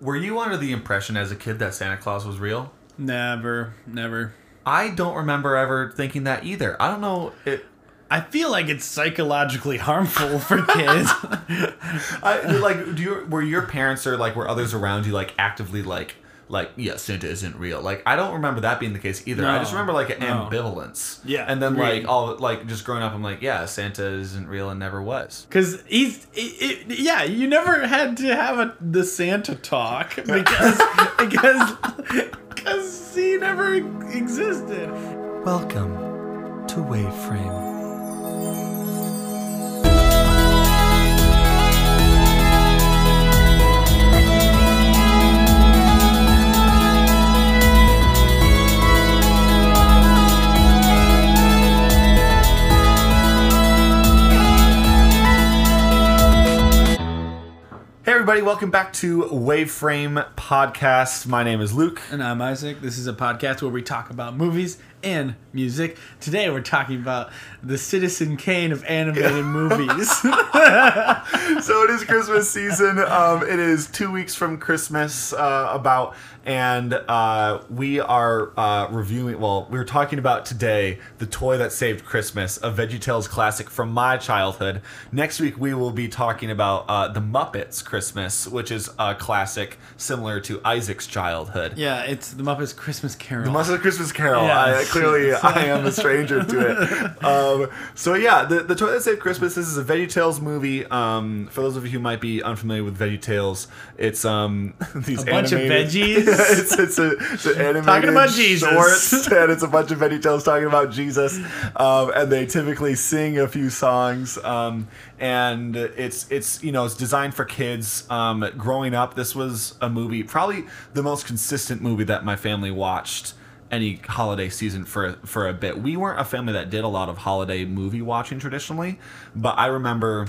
Were you under the impression as a kid that Santa Claus was real? Never, never. I don't remember ever thinking that either. I don't know. It, I feel like it's psychologically harmful for kids. I like. Do you were your parents or like were others around you like actively like like yeah Santa isn't real. Like I don't remember that being the case either. I just remember like an no. ambivalence. Yeah, and then agreed. like all like just growing up, I'm like yeah Santa isn't real and never was. Because he's, it, it, yeah, you never had to have a, the Santa talk because because because he never existed. Welcome to Waveframe. Everybody, welcome back to Waveframe Podcast. My name is Luke. And I'm Isaac. This is a podcast where we talk about movies and music. Today we're talking about the Citizen Kane of animated movies. so it is Christmas season. Um, it is two weeks from Christmas, uh, about, and uh, we are uh, reviewing. Well, we are talking about today the toy that saved Christmas, a VeggieTales classic from my childhood. Next week we will be talking about uh, the Muppets Christmas, which is a classic similar to Isaac's childhood. yeah, it's the Muppets Christmas Carol. The Muppets Christmas Carol. Yeah, I, it's- clearly, I am a stranger to it. Um, so yeah, the the Toy That Saved Christmas. This is a VeggieTales movie. Um, for those of you who might be unfamiliar with VeggieTales, it's um these A bunch of animated- veggies? it's it's, a, it's an animated Talking about Jesus. shorts, and it's a bunch of VeggieTales talking about Jesus. Um, and they typically sing a few songs. Um, and it's it's you know it's designed for kids. Um, growing up, this was a movie, probably the most consistent movie that my family watched any holiday season for for a bit. We weren't a family that did a lot of holiday movie watching traditionally, but I remember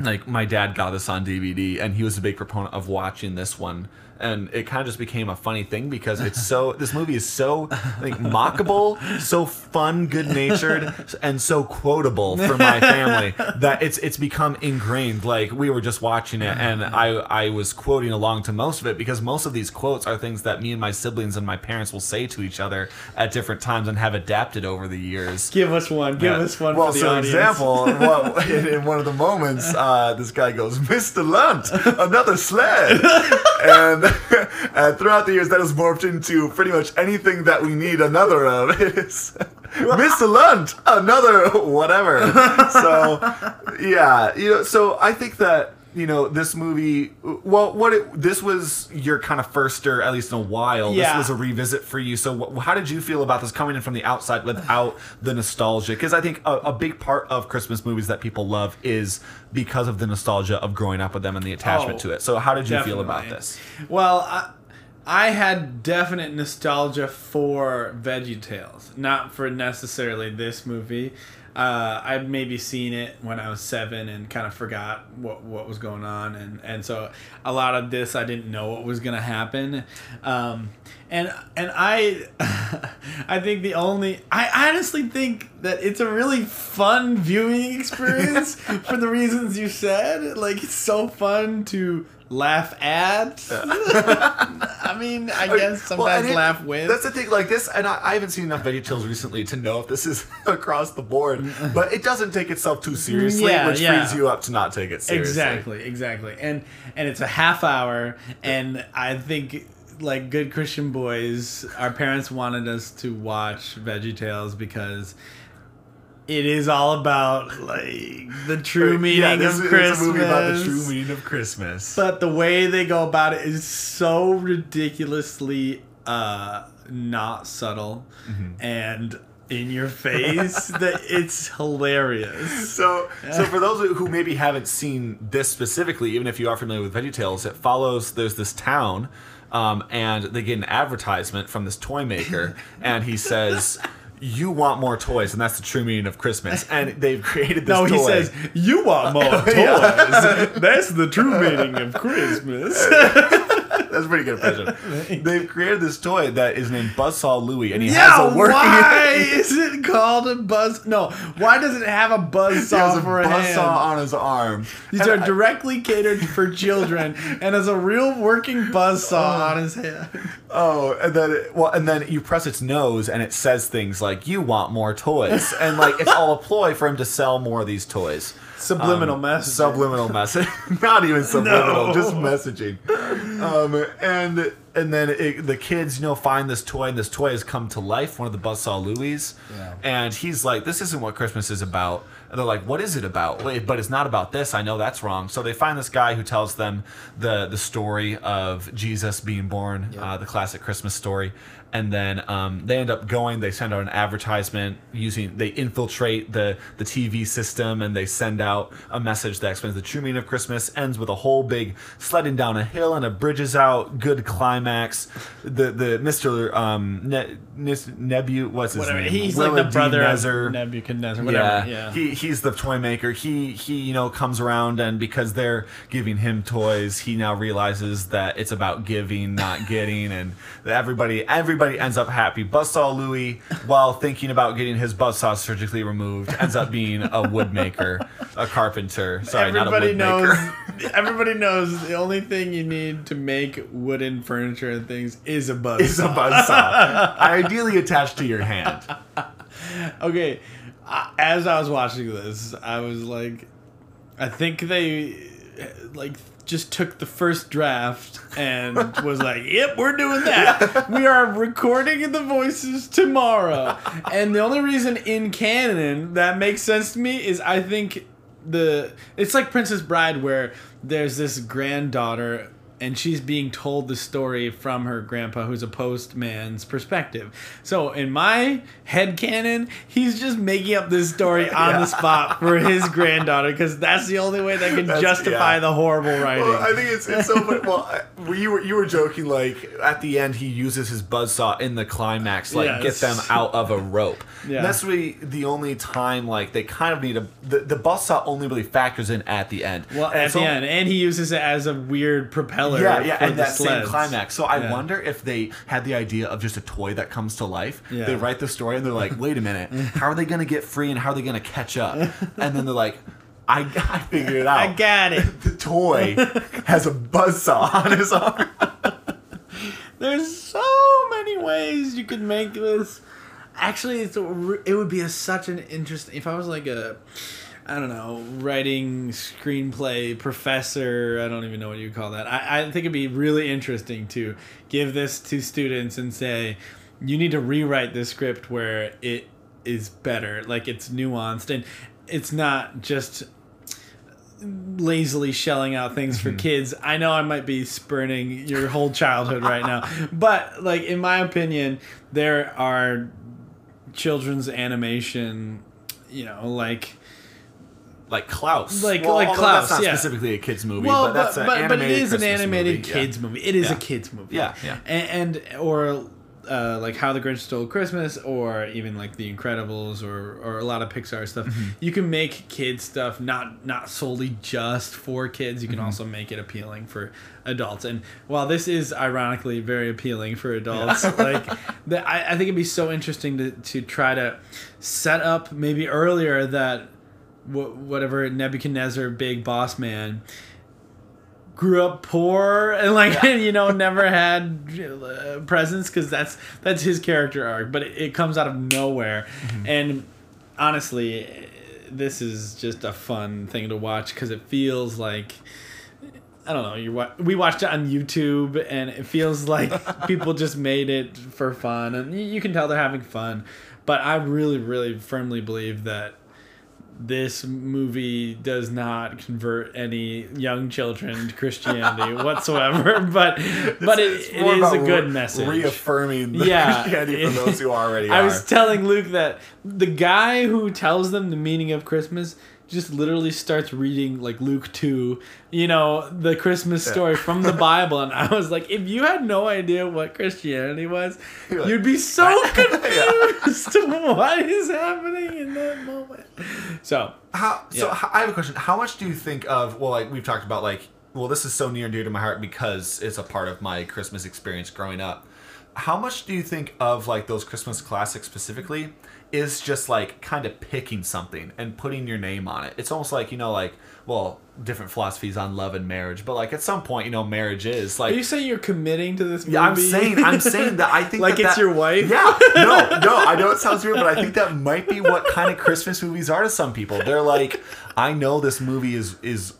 like my dad got this on DVD and he was a big proponent of watching this one and it kind of just became a funny thing because it's so this movie is so like mockable so fun good natured and so quotable for my family that it's it's become ingrained like we were just watching it and I I was quoting along to most of it because most of these quotes are things that me and my siblings and my parents will say to each other at different times and have adapted over the years Give us one. Give yeah. us one Well, for the so audience. example, what, in, in one of the moments, uh, this guy goes, "Mr. Lunt, another sled," and, and uh, throughout the years, that has morphed into pretty much anything that we need another of. Is Mr. Lunt, another whatever. So, yeah, you know, so I think that. You know this movie. Well, what it, this was your kind of first, or at least in a while. Yeah. This was a revisit for you. So, wh- how did you feel about this coming in from the outside without the nostalgia? Because I think a, a big part of Christmas movies that people love is because of the nostalgia of growing up with them and the attachment Oh, to it. So, how did you feel about this? Well, I, I had definite nostalgia for VeggieTales, not for necessarily this movie. Uh, I'd maybe seen it when I was seven and kind of forgot what, what was going on, and, and so a lot of this I didn't know what was gonna happen, um, and and I I think the only I honestly think that it's a really fun viewing experience for the reasons you said. Like it's so fun to laugh at. I mean, I guess sometimes and it- laugh with. That's the thing. Like this, and I, I haven't seen enough VeggieTales recently to know if this is across the board. But it doesn't take itself too seriously, Yeah, which yeah. frees you up to not take it seriously. exactly, exactly, and and it's a half hour, and I think like good Christian boys, our parents wanted us to watch VeggieTales because. It is all about like the true meaning yeah, this of is Christmas. a movie about the true meaning of Christmas. But the way they go about it is so ridiculously uh not subtle Mm-hmm. and in your face that it's hilarious. So, so for those who maybe haven't seen this specifically, even if you are familiar with VeggieTales, it follows. There's this town, um, and they get an advertisement from this toy maker, and he says. You want more toys, and that's the true meaning of Christmas. And they've created this No, he toy. says, You want more toys. Yeah. That's the true meaning of Christmas. That's a pretty good impression. They've created this toy that is named Buzzsaw Louie, and he Yeah, has a working. why is it called a buzz? No, why does it have a buzz saw a for a buzzsaw hand? on his arm. These And are I- directly catered for children, and has a real working buzz saw on his hand. Oh, and then it, well, and then you press its nose, and it says things like "You want more toys," and like it's all a ploy for him to sell more of these toys. Subliminal Um, message. Subliminal message. Not even subliminal, No. just messaging. Um, and and then it, the kids, you know, find this toy, and this toy has come to life. One of the Buzzsaw Louis, Yeah. and he's like, "This isn't what Christmas is about." And they're like, "What is it about?" Wait, but it's not about this. I know that's wrong. So they find this guy who tells them the the story of Jesus being born, uh, the classic Christmas story. And then um, they end up going. They send out an advertisement using. They infiltrate the the TV system and they send out a message that explains the true meaning of Christmas. Ends with a whole big sledding down a hill and a bridges out. Good climax. The the Mister um, ne- Nebu what's his Whatever. name? He's like the brother Nebuchadnezzar. of Nebuchadnezzar. Whatever. Yeah. He he's the toy maker. He he you know comes around and because they're giving him toys, he now realizes that it's about giving, not getting, and that everybody everybody ends up happy. Buzzsaw Louie, while thinking about getting his buzzsaw surgically removed, ends up being a woodmaker, a carpenter. Sorry, everybody not a knows. everybody knows the only thing you need to make wooden furniture and things is a buzz. It's a buzzsaw, ideally attached to your hand. okay, as I was watching this, I was like, I think they like just took the first draft and was like, "Yep, we're doing that. We are recording the voices tomorrow." And the only reason in canon that makes sense to me is I think the it's like Princess Bride where there's this granddaughter and she's being told the story from her grandpa who's a postman's perspective. So in my head canon, he's just making up this story on Yeah. the spot for his granddaughter because that's the only way that can That's- justify yeah. the horrible writing. Well, I think it's, it's so funny. Well, you were you were joking like at the end he uses his buzzsaw in the climax like get them out of a rope. Yeah. And that's really the only time like they kind of need a the, the buzzsaw only really factors in at the end. well, And at the end, and he uses it as a weird propeller. Yeah, yeah, and that same climax. So I Yeah. wonder if they had the idea of just a toy that comes to life. Yeah. They write the story and they're like, wait a minute, how are they going to get free and how are they going to catch up? And then they're like, I, I figured it out. I got it. the toy has a buzzsaw on his arm. There's so many ways you could make this. Actually, it's a, it would be a, such an interesting. If I was like a, I don't know, writing screenplay professor. I don't even know what you call that. I, I think it'd be really interesting to give this to students and say, you need to rewrite this script where it is better, like it's nuanced and it's not just lazily shelling out things for mm-hmm. kids. I know I might be spurning your whole childhood right now, but like in my opinion, there are children's animation, you know, like Like Klaus. Like- like Klaus, That's not yeah. specifically a kids movie, well, but that's an but, but it animated an animated movie. kids Yeah. movie. It is Yeah. a kids movie. Yeah, yeah. And, and or uh, like How the Grinch Stole Christmas, or even like The Incredibles, or or a lot of Pixar stuff. Mm-hmm. You can make kids stuff not not solely just for kids. You can Mm-hmm. also make it appealing for adults. And while this is ironically very appealing for adults, like the, I, I think it'd be so interesting to to try to set up maybe earlier that wh- whatever Nebuchadnezzar, big boss man, grew up poor and like you know never had uh, presents because that's that's his character arc. But it, it comes out of nowhere, and honestly, this is just a fun thing to watch because it feels like. I don't know. You wa- we watched it on YouTube, and it feels like people just made it for fun, and you can tell they're having fun. But I really, really firmly believe that this movie does not convert any young children to Christianity whatsoever. But but it, It's it more a good re- message. Reaffirming the Yeah. Christianity for those who already I are. was telling Luke that the guy who tells them the meaning of Christmas just literally starts reading like Luke 2, you know, the Christmas story from the Bible. And I was like, if you had no idea what Christianity was, You're like, you'd be so confused to what is happening in that moment. So, How, so Yeah. how, I have a question. How much do you think of well, like we've talked about, like well, this is so near and dear to my heart because it's a part of my Christmas experience growing up. How much do you think of like those Christmas classics specifically is just like kind of picking something and putting your name on it? It's almost like, you know, like, well, different philosophies on love and marriage, but like at some point, you know, marriage is like Are you saying you're committing to this movie? yeah, I'm saying I'm saying that I think Like that it's that- your wife? Yeah, no, no, I know it sounds weird, but I think that might be what kind of Christmas movies are to some people. They're like, I know this movie is is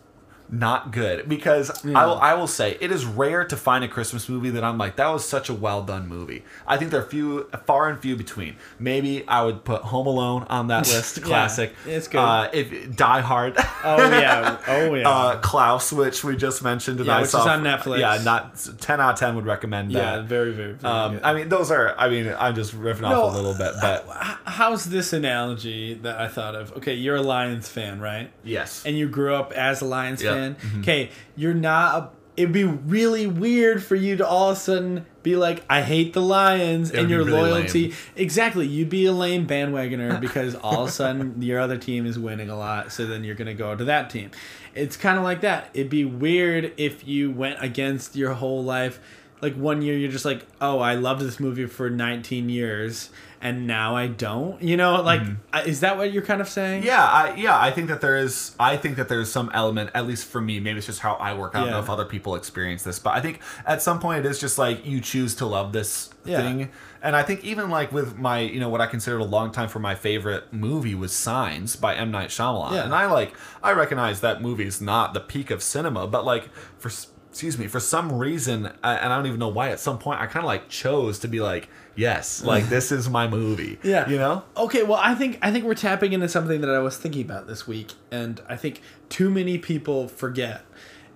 not good because I will I will say it is rare to find a Christmas movie that I'm like that was such a well done movie. I think they're few far and few between. Maybe I would put Home Alone on that list, Yeah, classic. it's good. Uh, if Die Hard. Oh yeah. Oh yeah. Uh, Klaus, which we just mentioned, and Yeah, I which is saw on Netflix. Yeah, not ten out of ten would recommend yeah. that. Very very. very Um. I mean, those are. I mean, I'm just riffing No, off a little bit, but H- how's this analogy that I thought of? Okay, you're a Lions fan, right? yes, And you grew up as a Lions Yeah. fan. Mhm. Okay, you're not. A, it'd be really weird for you to all of a sudden be like, "I hate the Lions," It and your really loyalty. lame. Exactly, you'd be a lame bandwagoner because all of a sudden your other team is winning a lot, so then you're gonna go to that team. It's kind of like that. It'd be weird if you went against your whole life. Like one year, you're just like, "Oh, I loved this movie for 19 years." And now I don't, you know, like, I- is that what you're kind of saying? Mm-hmm. yeah, I, yeah. I think that there is. I think that there's some element, at least for me. Maybe it's just how I work. I don't know if other people experience this, but I think at some point it is just like you choose to love this Yeah. thing. And I think even like with my, you know, what I considered a long time for my favorite movie was Signs by M Night Shyamalan, Yeah. and I like I recognize that movie is not the peak of cinema, but like for excuse me for some reason, I, and I don't even know why. At some point, I kind of like chose to be like, yes, like this is my movie. Yeah. you know. Okay, well, I think I think we're tapping into something that I was thinking about this week, and I think too many people forget,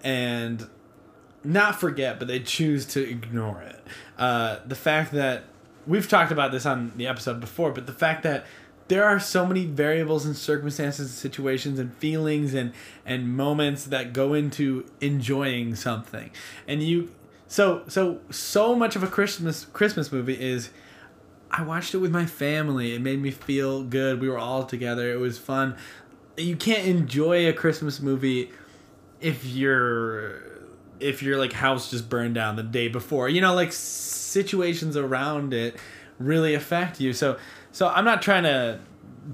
and not forget, but they choose to ignore it. Uh, the fact that we've talked about this on the episode before, but the fact that there are so many variables and circumstances and situations and feelings and and moments that go into enjoying something and you so so so much of a christmas christmas movie is I watched it with my family. It made me feel good. We were all together. It was fun. You can't enjoy a Christmas movie if your if your like house just burned down the day before. You know, like situations around it really affect you. So so I'm not trying to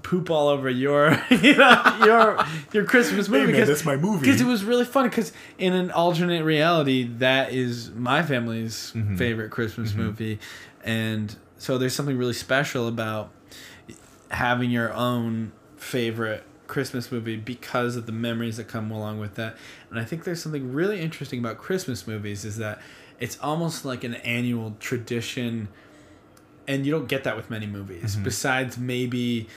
poop all over your you know your your Christmas movie because that's my movie. because it was really fun because in an alternate reality that is my family's Mm-hmm. favorite christmas movie and so there's something really special about having your own favorite christmas movie because of the memories that come along with that and i think there's something really interesting about christmas movies is that it's almost like an annual tradition and you don't get that with many movies Mm-hmm. besides maybe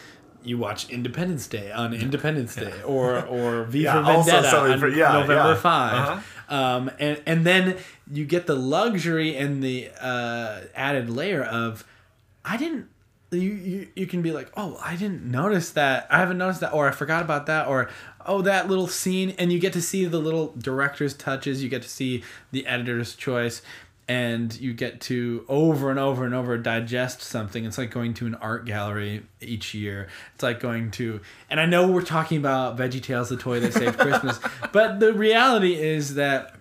you watch Independence Day on Independence Day or or V Yeah, Vendetta on for- yeah, November yeah. 5 Uh-huh. um, and and then you get the luxury and the uh, added layer of I didn't you, you you can be like oh I didn't notice that I haven't noticed that or I forgot about that or oh that little scene and you get to see the little director's touches you get to see the editor's choice and you get to over and over and over digest something. It's like going to an art gallery each year. It's like going to and i know we're talking about VeggieTales the toy that saved christmas but the reality is that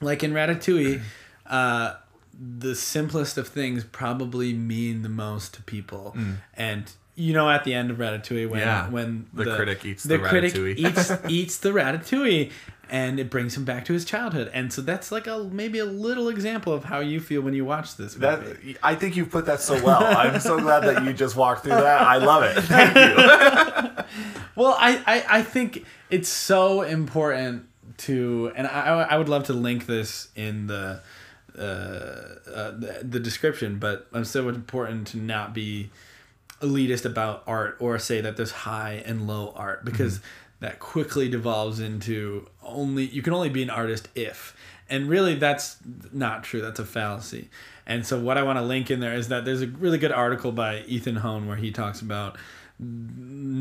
like in ratatouille uh, the simplest of things probably mean the most to people. And you know at the end of ratatouille when Yeah. when The critic eats the the critic ratatouille. eats eats the ratatouille and it brings him back to his childhood and so that's like a maybe a little example of how you feel when you watch this movie. That I think you put that so well. I'm so glad that you just walked through that. I love it. Thank you. Well, I, I, I think it's so important to, and I, I would love to link this in the, uh, uh, the, the description, but it's so important to not be elitist about art or say that there's high and low art because mm-hmm. that quickly devolves into only, you can only be an artist if. And really, that's not true. That's a fallacy. And so, what I want to link in there is that there's a really good article by Ethan Hone where he talks about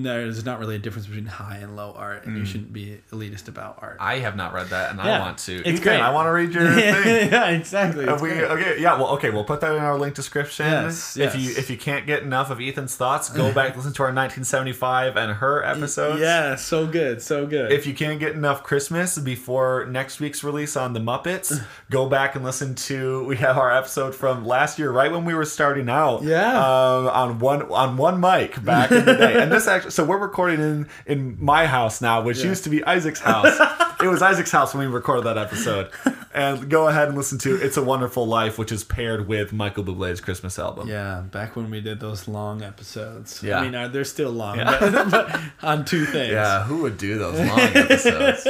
there's not really a difference between high and low art, and you Mm. shouldn't be elitist about art. I have not read that, and I want to. It's Ethan, great. I want to read your thing. yeah, exactly. Have It's we, great. okay, yeah, well, okay, we'll put that in our link description. Yes, if yes. you if you can't get enough of Ethan's thoughts, go back listen to our 1975 and her episodes. Yeah, so good, so good. If you can't get enough Christmas before next week's release on the Muppets, go back and listen to we have our episode from last year, right when we were starting out. Yeah. Um, on one on one mic back in the day, and this actually, so we're recording in in my house now, which Yeah. used to be Isaac's house. it was Isaac's house when we recorded that episode. And go ahead and listen to "It's a Wonderful Life," which is paired with Michael Bublé's Christmas album. yeah, back when we did those long episodes. Yeah. I mean, they're still long, Yeah. but, but on two things. Yeah, who would do those long episodes?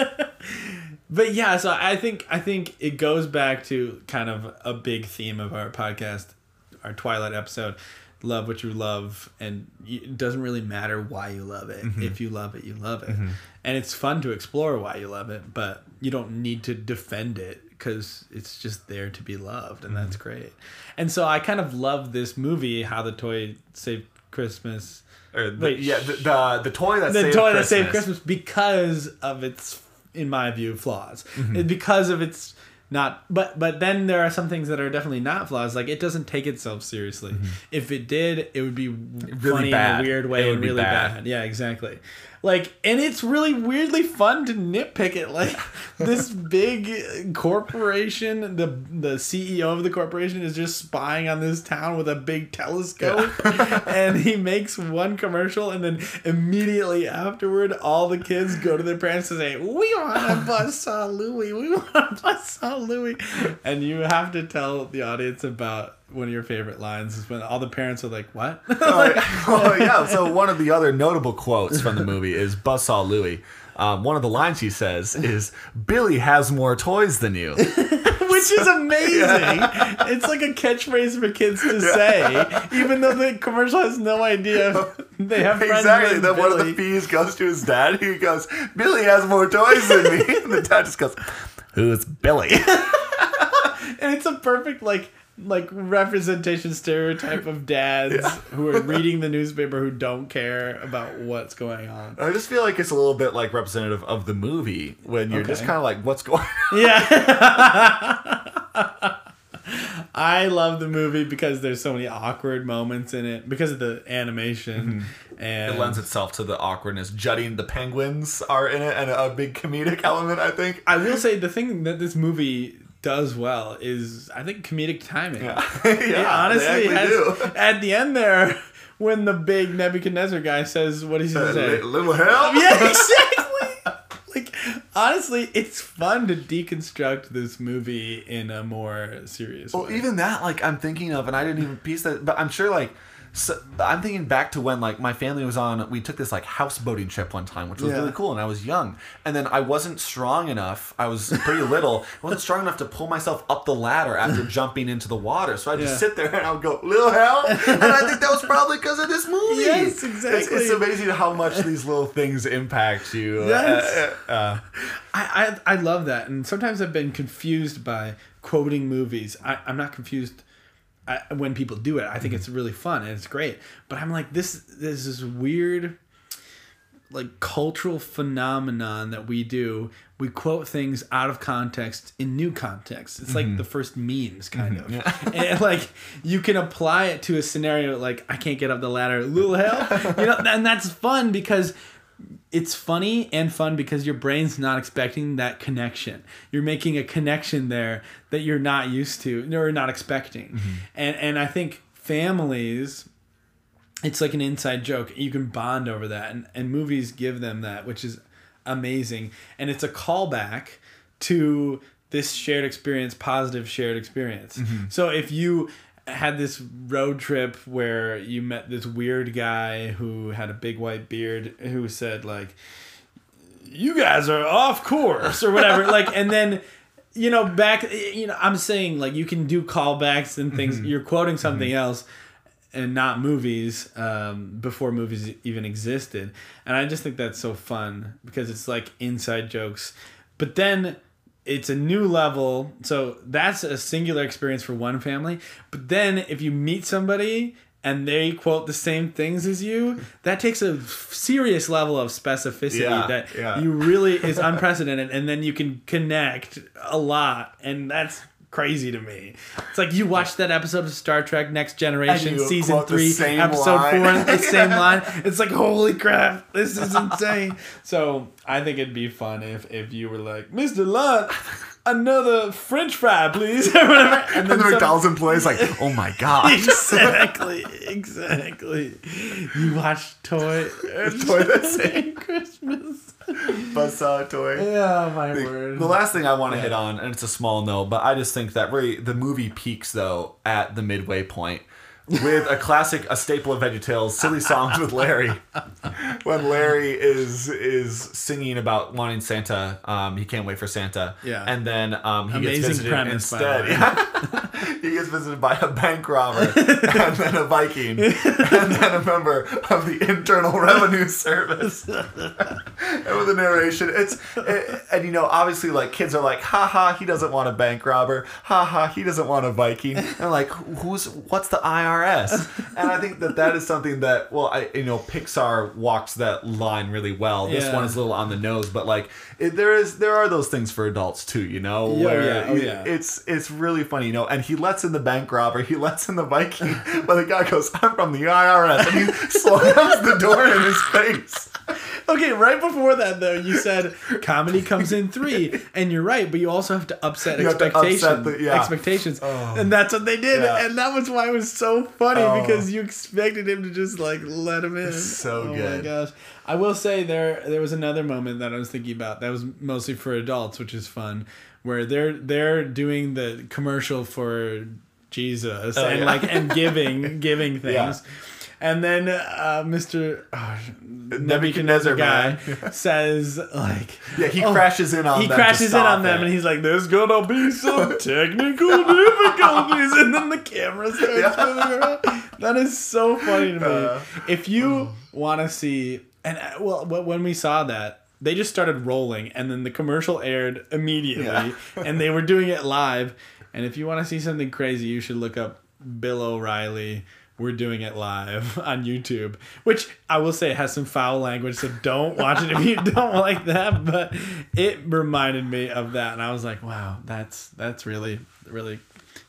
But yeah, so I think I think it goes back to kind of a big theme of our podcast, our Twilight episode. Love what you love, and it doesn't really matter why you love it. Mm-hmm. If you love it, you love it, and it's fun to explore why you love it. But you don't need to defend it because it's just there to be loved, and Mm-hmm. that's great. And so I kind of love this movie, How the Toy Saved Christmas. Or the, Wait, yeah, the, the the toy that the saved toy Christmas. that saved Christmas because of its, in my view, flaws. Mm-hmm. Because of its not, but but then there are some things that are definitely not flaws. Like it doesn't take itself seriously. If it did, it would be funny Mm-hmm. bad. in a weird way It would and be really bad. bad. Yeah, exactly. Like, and it's really weirdly fun to nitpick it. Like this big corporation, the the CEO of the corporation is just spying on this town with a big telescope, and he makes one commercial, and then immediately afterward, all the kids go to their parents and say, "We want a buzzsaw Louie. We want a buzzsaw Louie," and you have to tell the audience about one of your favorite lines is when all the parents are like, "What?" oh, oh, yeah. So one of the other notable quotes from the movie is Buzzsaw Louie. Um, one of the lines he says is, "Billy has more toys than you." which is amazing. It's like a catchphrase for kids to say, even though the commercial has no idea they have exactly. Then one of the Billy. fees goes to his dad. He goes, "Billy has more toys than me." And the dad just goes, "Who's Billy?" and it's a perfect like like representation stereotype of dads who are reading the newspaper who don't care about what's going on. I just feel like it's a little bit like representative of the movie when you're just kind of like, "What's going?" on? Yeah. I love the movie because there's so many awkward moments in it because of the animation and Mm-hmm. It lends itself to the awkwardness. Jutting the penguins are in it, and a big comedic element. I think. I will say the thing that this movie does well is I think comedic timing. Yeah, yeah honestly has, at the end there when the big Nebuchadnezzar guy says what he Uh, say? little help. yeah, exactly. like honestly, it's fun to deconstruct this movie in a more serious Well, way. even that, like, I'm thinking of, and I didn't even piece that, but I'm sure, like, so, I'm thinking back to when, like, my family was on, we took this, like, houseboating trip one time, which was Yeah. really cool, and I was young. And then I wasn't strong enough, I was pretty little, I wasn't strong enough to pull myself up the ladder after jumping into the water. So I'd just Yeah. sit there and I would go, little help. And I think that was probably because of this movie. Yes, It's, exactly. it's amazing how much these little things impact you. Yes. Uh, uh, I, I I love that, and sometimes I've been confused by quoting movies. I, I'm not confused I, when people do it. I think it's really fun and it's great, but I'm like this. This is weird, like cultural phenomenon that we do. We quote things out of context in new context. It's like mm-hmm. the first memes, kind mm-hmm. of, and like you can apply it to a scenario like I can't get up the ladder, little help, you know, and that's fun because it's funny and fun because your brain's not expecting that connection. You're making a connection there that you're not used to or not expecting. Mm-hmm. And and I think families it's like an inside joke. You can bond over that and, and movies give them that, which is amazing. And it's a callback to this shared experience, positive shared experience. Mm-hmm. So if you had this road trip where you met this weird guy who had a big white beard who said like you guys are off course or whatever. Like and then you know back you know i'm saying like you can do callbacks and things. You're quoting something else and not movies um, before movies even existed. And i just think that's so fun because it's like inside jokes. But then it's a new level so that's a singular experience for one family. But then if you meet somebody and they quote the same things as you, that takes a serious level of specificity Yeah, that yeah. you really is unprecedented, and then you can connect a lot, and that's crazy to me. It's like you watched that episode of Star Trek Next Generation, season three, episode line. four, the same line. It's like holy crap, this is insane. So I think it'd be fun if if you were like, Mr. Lunt, another French fry, please, and And then the McDonald's employee's like, oh my god. exactly, exactly. You watch Toy Toy That Sing Christmas. Buzzsaw toy. Yeah, my word. The last thing I want to hit on, and it's a small note, but I just think that really the movie peaks though at the midway point with a classic, a staple of VeggieTales, silly songs with Larry. When Larry is is singing about wanting Santa, um, he can't wait for Santa. Yeah. and then um, he Amazing gets visited premise, by instead. Yeah. he gets visited by a bank robber and then a Viking and then a member of the Internal Revenue Service. and with the narration, it's it, and you know obviously like kids are like, ha ha, he doesn't want a bank robber, ha ha, he doesn't want a Viking, and like who's what's the IRS? And I think that that is something that well, I you know Pixar walks that line really well. This Yeah. one is a little on the nose, but like it, there is there are those things for adults too, you know, Yeah, where yeah, oh, it- yeah. it's it's really funny, you know. And he lets in the bank robber, he lets in the Viking, but the guy goes, "I'm from the IRS," and he slams the door in his face. Okay, right before that though, you said comedy comes in three, and you're right, but you also have to upset to expectations. upset the- yeah. Expectations, Oh. and that's what they did, and that was why it was so funny Oh. because you expected him to just like let him in. So good. oh my gosh! I will say there there was another moment that I was thinking about that was mostly for adults, which is fun, where they're they're doing the commercial for Jesus Oh, and yeah. like and giving giving Yeah. And then uh, Mr. Oh, Nebuchadnezzar guy says like Yeah, he Oh, crashes in on he them. crashes in on them and he's like there's gonna be some technical difficulties and then the camera starts Yeah. that is so funny to me Uh, if you want to see and uh, well when we saw that they just started rolling and then the commercial aired immediately Yeah. and they were doing it live and if you want to see something crazy you should look up bill o'reilly we're doing it live on YouTube, which I will say has some foul language, so don't watch it if you don't like that. But it reminded me of that, and I was like, "Wow, that's that's really really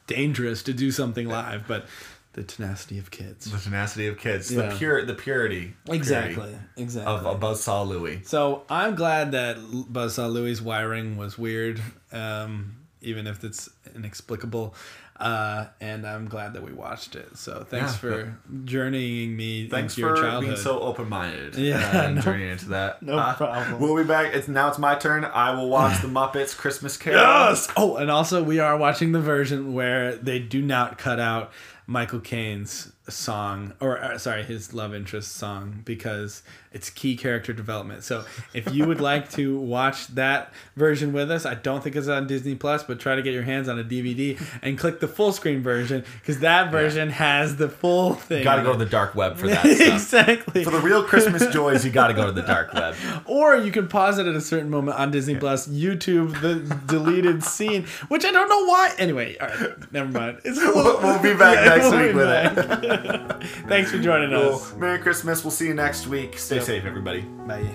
dangerous to do something live." But the tenacity of kids, the tenacity of kids, Yeah. the pure, the purity, exactly, purity exactly. of a Buzzsaw Louie. So I'm glad that Buzzsaw Louis' wiring was weird, um, even if it's inexplicable. Uh, and I'm glad that we watched it. So thanks Yeah, for journeying me Thanks for childhood. being so open-minded. Yeah, and no- journeying into that. no Uh, problem. We'll be back. It's now it's my turn. I will watch the Muppets Christmas Carol. Yes. Oh, and also we are watching the version where they do not cut out Michael Caine's song, or uh, sorry, his love interest song, because it's key character development. So if you would like to watch that version with us, I don't think it's on Disney Plus, but try to get your hands on a DVD and click the full screen version because that version has the full thing. Got to go to the dark web for that exactly. For the real Christmas joys, you got to go to the dark web. Or you can pause it at a certain moment on Disney Plus, YouTube the deleted scene, which I don't know why. Anyway, all right, never mind. It's a We'll- we'll be back next we'll week be with back. Thanks for joining us. Merry Christmas. We'll see you next week. Stay Yep. safe, everybody. Bye.